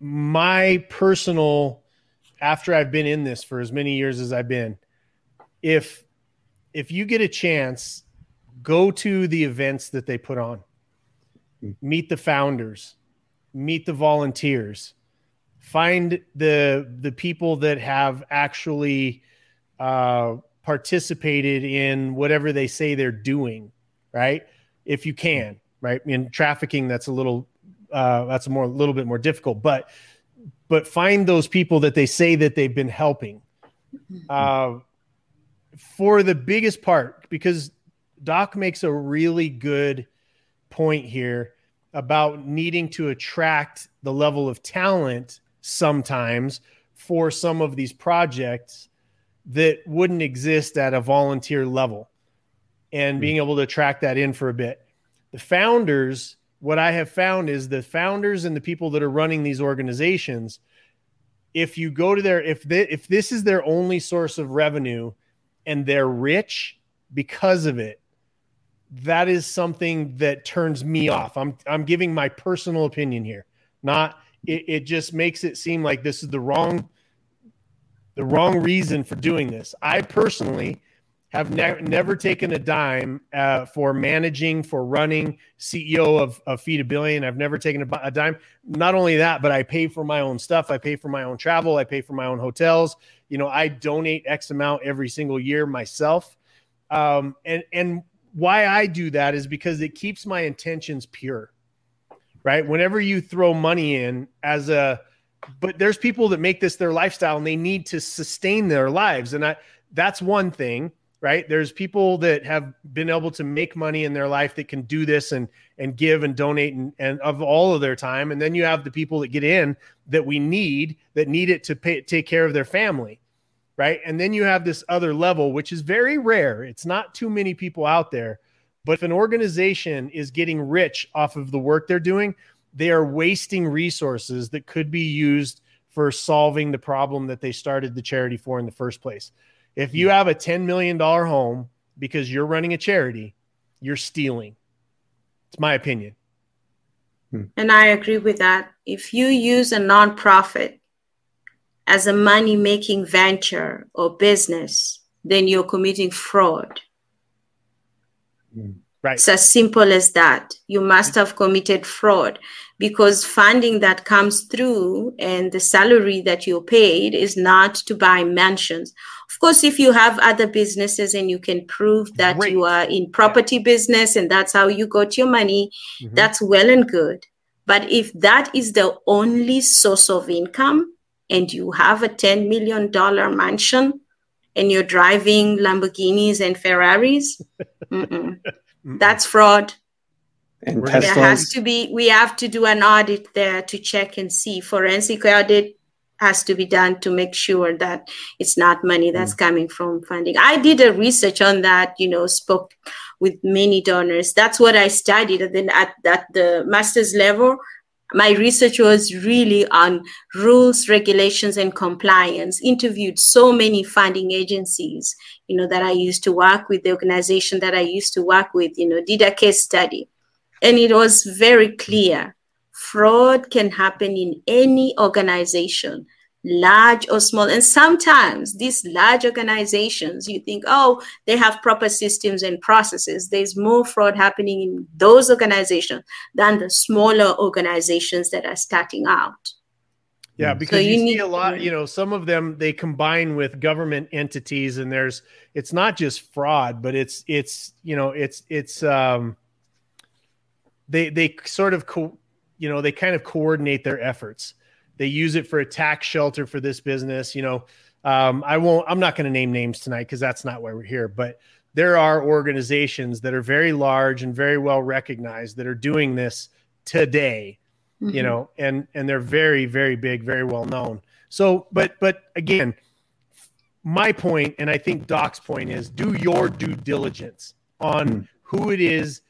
My personal, after I've been in this for as many years as I've been, if if you get a chance, go to the events that they put on. Meet the founders, meet the volunteers, find the the people that have actually uh, participated in whatever they say they're doing, right? If you can, right? In trafficking, that's a little uh, that's a more a little bit more difficult, but but find those people that they say that they've been helping. Uh, for the biggest part, because Doc makes a really good point here about needing to attract the level of talent sometimes for some of these projects that wouldn't exist at a volunteer level and hmm. being able to attract that in for a bit. The founders, what I have found is the founders and the people that are running these organizations, if you go to their if they, if this is their only source of revenue and they're rich because of it, that is something that turns me off. I'm I'm giving my personal opinion here. Not it, it just makes it seem like this is the wrong the wrong reason for doing this. I personally have ne- never taken a dime uh, for managing, for running, CEO of, of Feed a Billion. I've never taken a, a, dime. Not only that, but I pay for my own stuff. I pay for my own travel. I pay for my own hotels. You know, I donate X amount every single year myself. Um, and and why I do that is because it keeps my intentions pure. Right. Whenever you throw money in as a, but there's people that make this their lifestyle and they need to sustain their lives, and I that's one thing right there's people that have been able to make money in their life that can do this and and give and donate and, and of all of their time and then you have the people that get in that we need that need it to pay, take care of their family right and then you have this other level which is very rare it's not too many people out there but if an organization is getting rich off of the work they're doing they are wasting resources that could be used for solving the problem that they started the charity for in the first place if you have a $10 million home because you're running a charity, you're stealing. It's my opinion.
Hmm. And I agree with that. If you use a nonprofit as a money making venture or business, then you're committing fraud.
Hmm. Right.
It's as simple as that. You must have committed fraud because funding that comes through and the salary that you're paid is not to buy mansions. Of course, if you have other businesses and you can prove that Great. you are in property business and that's how you got your money, mm-hmm. that's well and good. But if that is the only source of income and you have a $10 million mansion and you're driving Lamborghinis and Ferraris, that's fraud. And there has to be, we have to do an audit there to check and see. Forensic audit has to be done to make sure that it's not money that's mm. coming from funding. I did a research on that, you know, spoke with many donors. That's what I studied. And then at, at the master's level, my research was really on rules, regulations, and compliance. Interviewed so many funding agencies, you know, that I used to work with, the organization that I used to work with, you know, did a case study and it was very clear fraud can happen in any organization, large or small. And sometimes these large organizations, you think, oh, they have proper systems and processes. There's more fraud happening in those organizations than the smaller organizations that are starting out.
Yeah, because so you, you, see need, a lot, you know, some of them they combine with government entities and there's it's not just fraud, but it's it's you know, it's it's um they they sort of co- you know they kind of coordinate their efforts they use it for a tax shelter for this business you know um, i won't i'm not going to name names tonight because that's not why we're here but there are organizations that are very large and very well recognized that are doing this today mm-hmm. you know and and they're very very big very well known so but but again my point and i think doc's point is do your due diligence on mm. who it is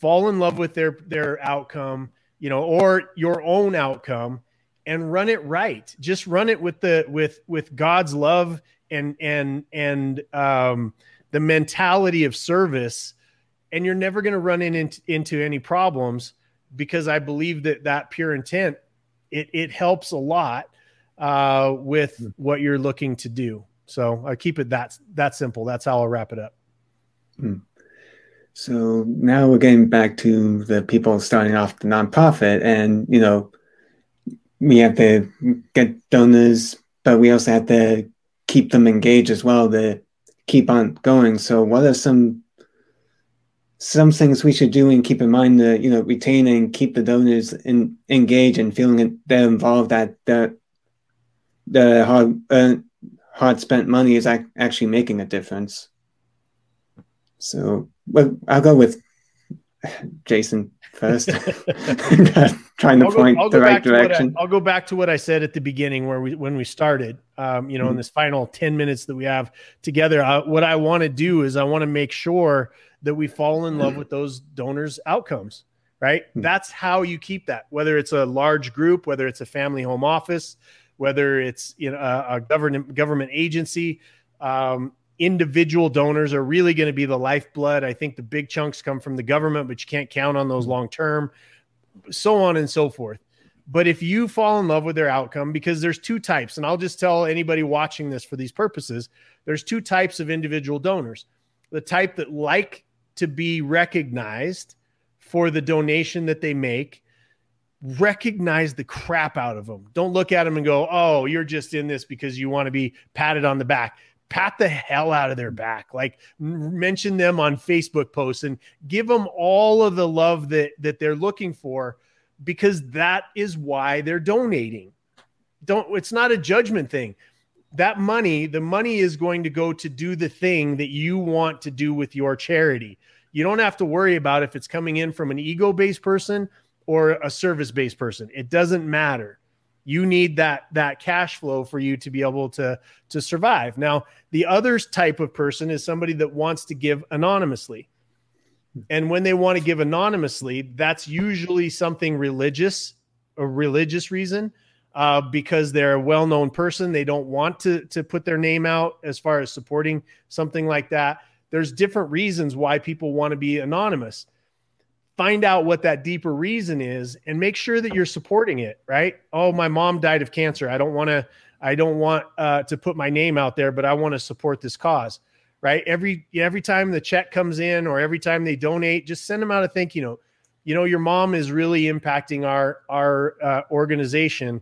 fall in love with their their outcome, you know, or your own outcome and run it right. Just run it with the with with God's love and and and um the mentality of service and you're never going to run in, into, into any problems because I believe that that pure intent it it helps a lot uh, with hmm. what you're looking to do. So I keep it that that simple. That's how I'll wrap it up.
Hmm. So now we're getting back to the people starting off the nonprofit, and you know, we have to get donors, but we also have to keep them engaged as well to keep on going. So, what are some some things we should do and keep in mind to you know retain and keep the donors in, engaged and feeling that they're involved that the the hard uh, hard spent money is ac- actually making a difference. So well, I'll go with Jason first. Trying to I'll point go, the right direction.
I, will go back to what I said at the beginning, where we when we started. Um, you know, mm-hmm. in this final ten minutes that we have together, uh, what I want to do is I want to make sure that we fall in love with those donors' outcomes. Right. Mm-hmm. That's how you keep that. Whether it's a large group, whether it's a family home office, whether it's you know a, a government government agency. Um, individual donors are really going to be the lifeblood. I think the big chunks come from the government, but you can't count on those long term, so on and so forth. But if you fall in love with their outcome, because there's two types, and I'll just tell anybody watching this for these purposes, there's two types of individual donors. The type that like to be recognized for the donation that they make, recognize the crap out of them. Don't look at them and go, oh, you're just in this because you want to be patted on the back. Pat the hell out of their back. Like mention them on Facebook posts and give them all of the love that that they're looking for because that is why they're donating. Don't it's not a judgment thing. That money, the money is going to go to do the thing that you want to do with your charity. You don't have to worry about if it's coming in from an ego-based person or a service-based person. It doesn't matter. You need that that cash flow for you to be able to to survive. Now, the other type of person is somebody that wants to give anonymously. And when they want to give anonymously, that's usually something religious, a religious reason, uh, because they're a well-known person. They don't want to to put their name out as far as supporting something like that. There's different reasons why people want to be anonymous. Find out what that deeper reason is, and make sure that you're supporting it. Right? Oh, my mom died of cancer. I don't want to. I don't want uh, to put my name out there, but I want to support this cause right? Every every time the check comes in or every time they donate, just send them out a thank you note. You know, your mom is really impacting our our uh, organization.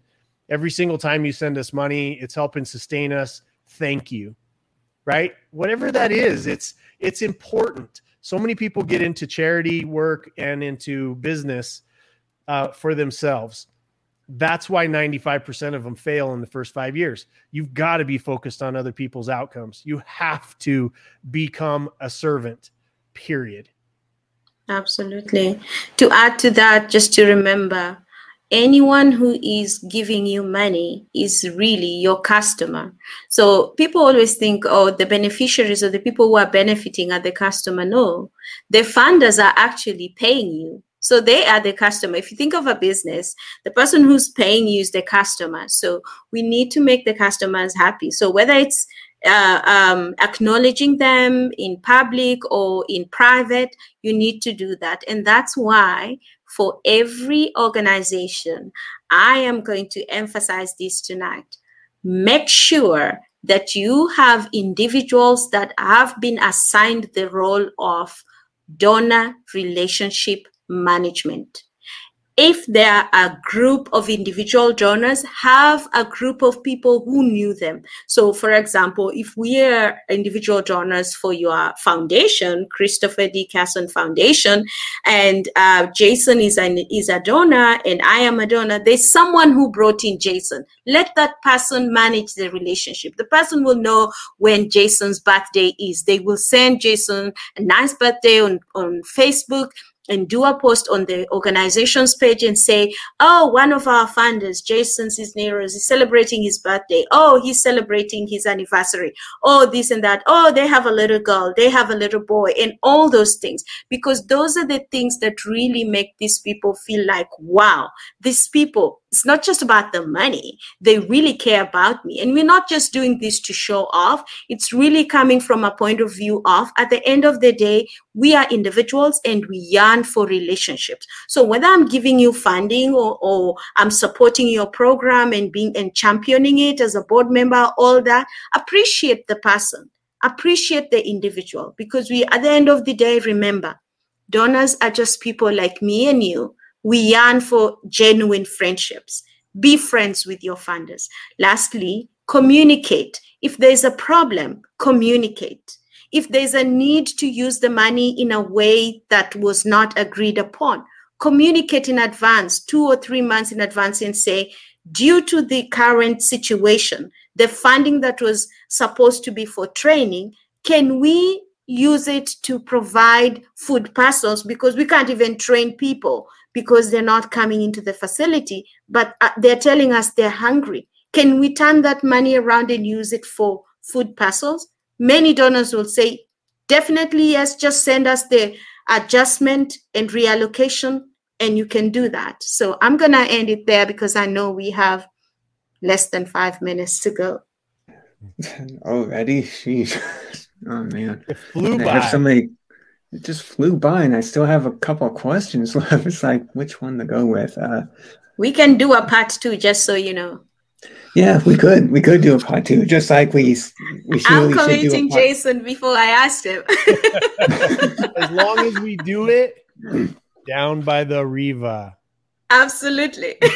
Every single time you send us money, it's helping sustain us. Thank you. Right? Whatever that is, it's it's important. So many people get into charity work and into business uh, for themselves that's why 95% of them fail in the first five years. You've got to be focused on other people's outcomes. You have to become a servant, period.
Absolutely. To add to that, just to remember anyone who is giving you money is really your customer. So people always think, oh, the beneficiaries or the people who are benefiting are the customer. No, the funders are actually paying you. So they are the customer. If you think of a business, the person who's paying you is the customer. So we need to make the customers happy. So whether it's uh, um, acknowledging them in public or in private, you need to do that. And that's why for every organization, I am going to emphasize this tonight. Make sure that you have individuals that have been assigned the role of donor relationship management if there are a group of individual donors, have a group of people who knew them. So, for example, if we are individual donors for your foundation, Christopher D. Casson Foundation, and uh, Jason is an is a donor and I am a donor, there's someone who brought in Jason. Let that person manage the relationship. The person will know when Jason's birthday is. They will send Jason a nice birthday on, on Facebook and do a post on the organization's page and say, oh, one of our funders, Jason Cisneros, is celebrating his birthday. Oh, he's celebrating his anniversary. Oh, this and that. Oh, they have a little girl. They have a little boy and all those things. Because those are the things that really make these people feel like, wow, these people, it's not just about the money. They really care about me. And we're not just doing this to show off. It's really coming from a point of view of, at the end of the day, we are individuals and we yearn for relationships. So whether I'm giving you funding or, or I'm supporting your program and being and championing it as a board member, all that, appreciate the person, appreciate the individual because we, at the end of the day, remember, donors are just people like me and you we yearn for genuine friendships. Be friends with your funders. Lastly, communicate. If there's a problem, communicate. If there's a need to use the money in a way that was not agreed upon, communicate in advance, two or three months in advance, and say, due to the current situation, the funding that was supposed to be for training, can we use it to provide food parcels because we can't even train people because they're not coming into the facility, but uh, they're telling us they're hungry. Can we turn that money around and use it for food parcels? Many donors will say, definitely yes, just send us the adjustment and reallocation, and you can do that. So I'm going to end it there because I know we have less than five minutes to go.
Already? Sheesh. Oh man,
it flew
I
by.
have so many. It just flew by, and I still have a couple of questions left. It's like which one to go with. Uh,
We can do a part two, just so you know.
yeah, we could we could do a part two, just like we we
I'm
surely should do a
committing
part.
Jason before I asked him.
as long as we do it down by the Riva.
Absolutely.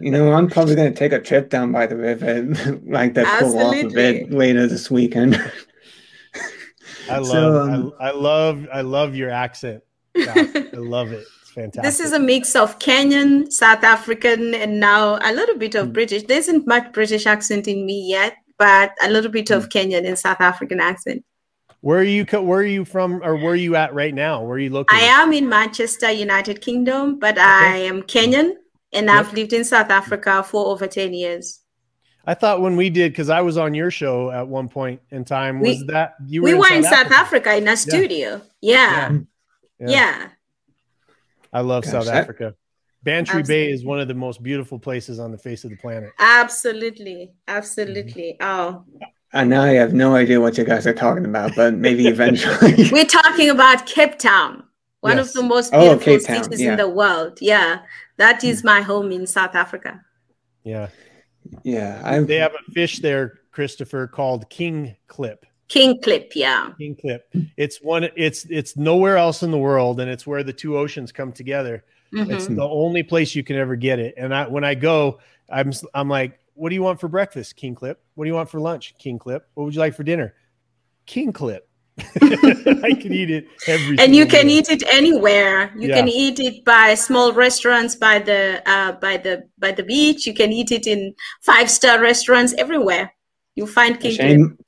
You know, I'm probably going to take a trip down by the river, like that pull off a bit later this weekend.
I love,
So, um,
I, I love, I love your accent. I love it. It's fantastic.
This is a mix of Kenyan, South African, and now a little bit of British. There isn't much British accent in me yet, but a little bit of Kenyan and South African accent.
where are you? Where are you from, or where are you at right now? Where are you located?
I am in Manchester, United Kingdom, but I am Kenyan and I've lived in South Africa for over 10 years.
I thought when we did, because I was on your show at one point in time,
We-
was that you were
we were in South
Africa?
Africa in a studio. Yeah. Yeah.
Yeah. I love
Gosh,
South
that-
Africa. Bantry Bay is one of the most beautiful places on the face of the planet.
Absolutely. Absolutely. Mm-hmm. Oh,
and now I have no idea what you guys are talking about, but maybe eventually.
we're talking about Cape Town, one
Yes.
of the most
Oh,
beautiful
Cape Town,
cities
yeah.
in the world. Yeah. That is mm. my home in South Africa.
Yeah.
Yeah, I
They have a fish there, Christopher, called king clip.
Kingklip. Yeah.
Kingklip. It's one. It's it's nowhere else in the world, and it's where the two oceans come together.
Mhm.
It's the only place you can ever get it. And I when I go, I'm I'm like, what do you want for breakfast? Kingklip. What do you want for lunch? Kingklip. What would you like for dinner? Kingklip. I can eat it every.
and you can
meal.
eat it anywhere you
Yeah.
can eat it by small restaurants by the uh, by the by the beach you can eat it in five star restaurants everywhere you find
a
king
shame.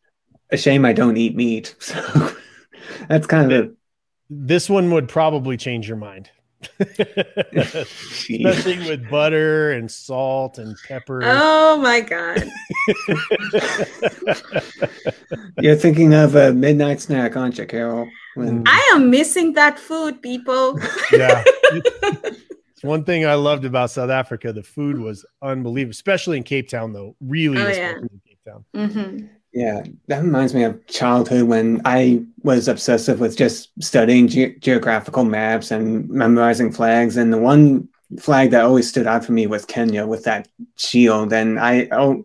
A shame I don't eat meat. So that's kind of
This one would probably change your mind.
A.
Especially with butter and salt and pepper.
oh my god
You're thinking of a midnight snack, aren't you, Carol? When
i am missing that food people
yeah. It's one thing I loved about South Africa. The food was unbelievable, especially in Cape Town, though. Really,
Oh,
especially in Cape Town.
hmm
Yeah, that reminds me of childhood when I was obsessive with just studying ge- geographical maps and memorizing flags. And the one flag that always stood out for me was Kenya with that shield. And I, oh,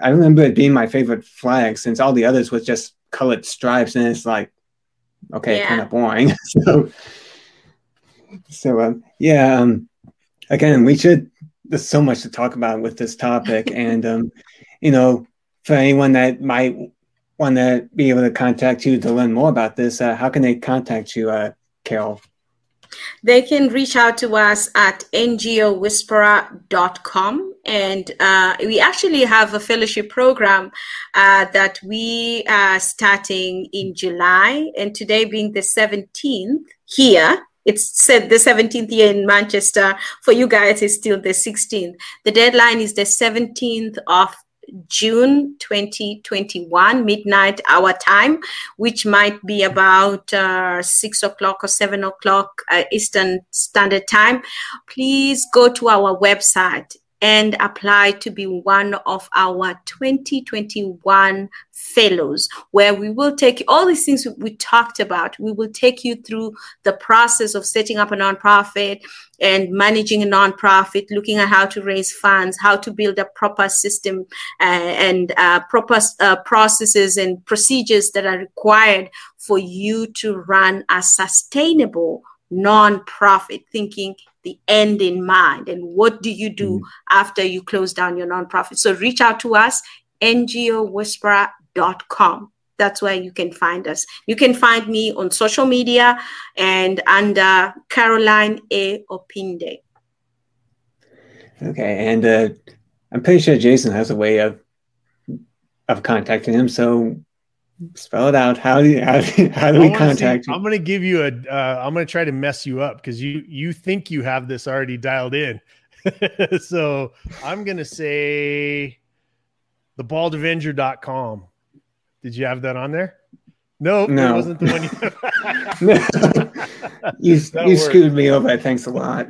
I remember it being my favorite flag since all the others was just colored stripes, and it's like, okay,
Yeah.
kind of boring. so, so um, yeah. Um, again, we should. There's so much to talk about with this topic, and um, you know, for anyone that might want to be able to contact you to learn more about this, uh, how can they contact you, uh, Carol?
they can reach out to us at ngowhisperer.com and uh, we actually have a fellowship program uh, that we are starting in july. And today being the 17th here it's said the 17th year in manchester. For you guys is still the 16th the deadline is the 17th of June 2021, midnight our time, which might be about uh, six o'clock or seven o'clock uh, Eastern Standard Time. Please go to our website and apply to be one of our 2021 fellows, where we will take all these things we talked about. We will take you through the process of setting up a nonprofit and managing a nonprofit, looking at how to raise funds, how to build a proper system uh, and uh, proper uh, processes and procedures that are required for you to run a sustainable nonprofit, thinking the end in mind and what do you do after you close down your nonprofit. So reach out to us, ngowhisperer.com. That's where you can find us. You can find me on social media and under Caroline A. Opinde.
Okay, and uh, I'm pretty sure Jason has a way of of contacting him. So spell it out. How do you, how, do- how do we contact
see-
you?
I'm going to give you a. Uh, I'm going to try to mess you up because you you think you have this already dialed in. so I'm going to say thebaldavenger.com. Did you have that on there? Nope,
No.
it wasn't the one. You-
you you screwed me over. Thanks a lot.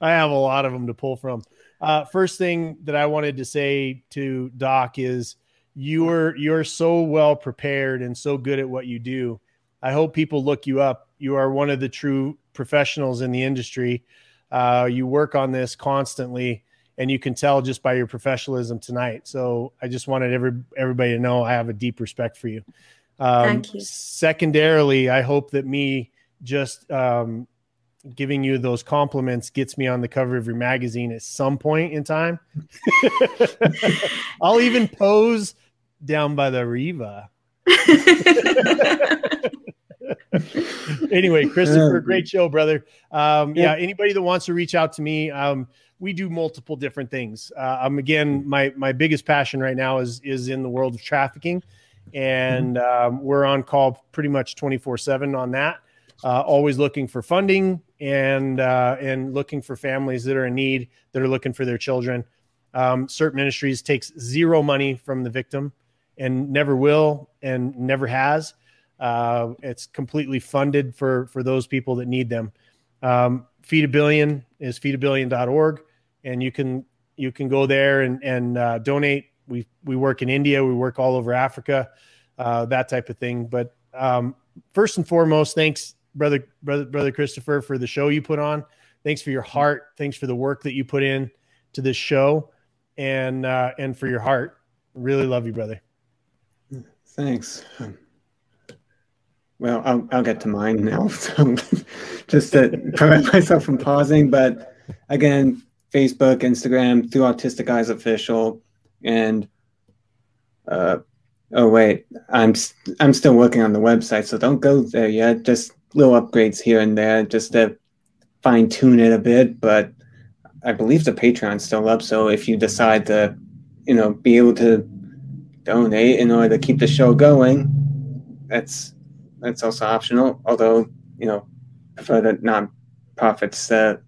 I have a lot of them to pull from. Uh, first thing that I wanted to say to Doc is you're you're so well prepared and so good at what you do. I hope people look you up. You are one of the true professionals in the industry. Uh, you work on this constantly, and you can tell just by your professionalism tonight. So I just wanted every everybody to know I have a deep respect for you.
Um, Thank you.
Secondarily, I hope that me just um, giving you those compliments gets me on the cover of your magazine at some point in time. I'll even pose down by the Riva. anyway, Christopher, great show, brother. Um, yeah. yeah. anybody that wants to reach out to me, um, we do multiple different things. Uh, um, again, my my biggest passion right now is is in the world of trafficking, and um, we're on call pretty much twenty four seven on that. Uh, always looking for funding and uh, and looking for families that are in need that are looking for their children. Um, CERT Ministries takes zero money from the victim and never will and never has. Uh, it's completely funded for for those people that need them. Um, Feed a Billion is feedabillion.org, and you can you can go there and and uh, donate. We we work in India, we work all over Africa, uh, that type of thing. But um, first and foremost, thanks, brother brother brother Christopher, for the show you put on. Thanks for your heart. Thanks for the work that you put in to this show, and uh, and for your heart. Really love you, brother.
Thanks. Well, I'll, I'll get to mine now. So just to prevent myself from pausing. But again, Facebook, Instagram, through Autistic Eyes Official, and uh, oh wait, I'm I'm still working on the website, so don't go there yet. Just little upgrades here and there, just to fine tune it a bit. But I believe the Patreon's still up, so if you decide to, you know, be able to donate in order to keep the show going, that's that's also optional. Although you know, for the non-profits that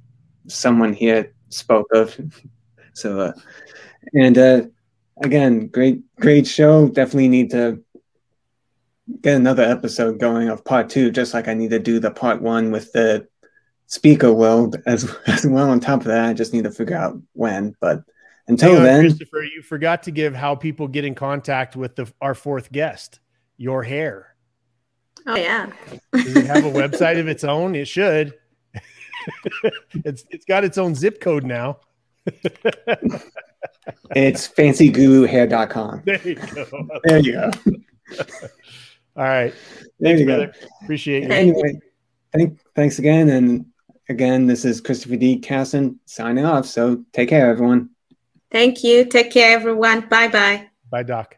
someone here spoke of. so, uh, and uh, again, great great show. Definitely need to get another episode going of part two, just like I need to do the part one with the speaker world as as well. On top of that, I just need to figure out when. But until on, uh, then,
Christopher, you forgot to give how people get in contact with the our fourth guest. Your hair.
Oh yeah.
Does it have a website of its own? It should. it's it's got its own zip code now.
it's fancyguruhair.com.
There you go.
There you go.
All right.
There thanks, you brother.
go. Appreciate you.
Anyway, thank, thanks again. And again, this is Christopher D. Casson signing off. So take care, everyone.
Thank you. Take care, everyone. Bye bye.
Bye, Doc.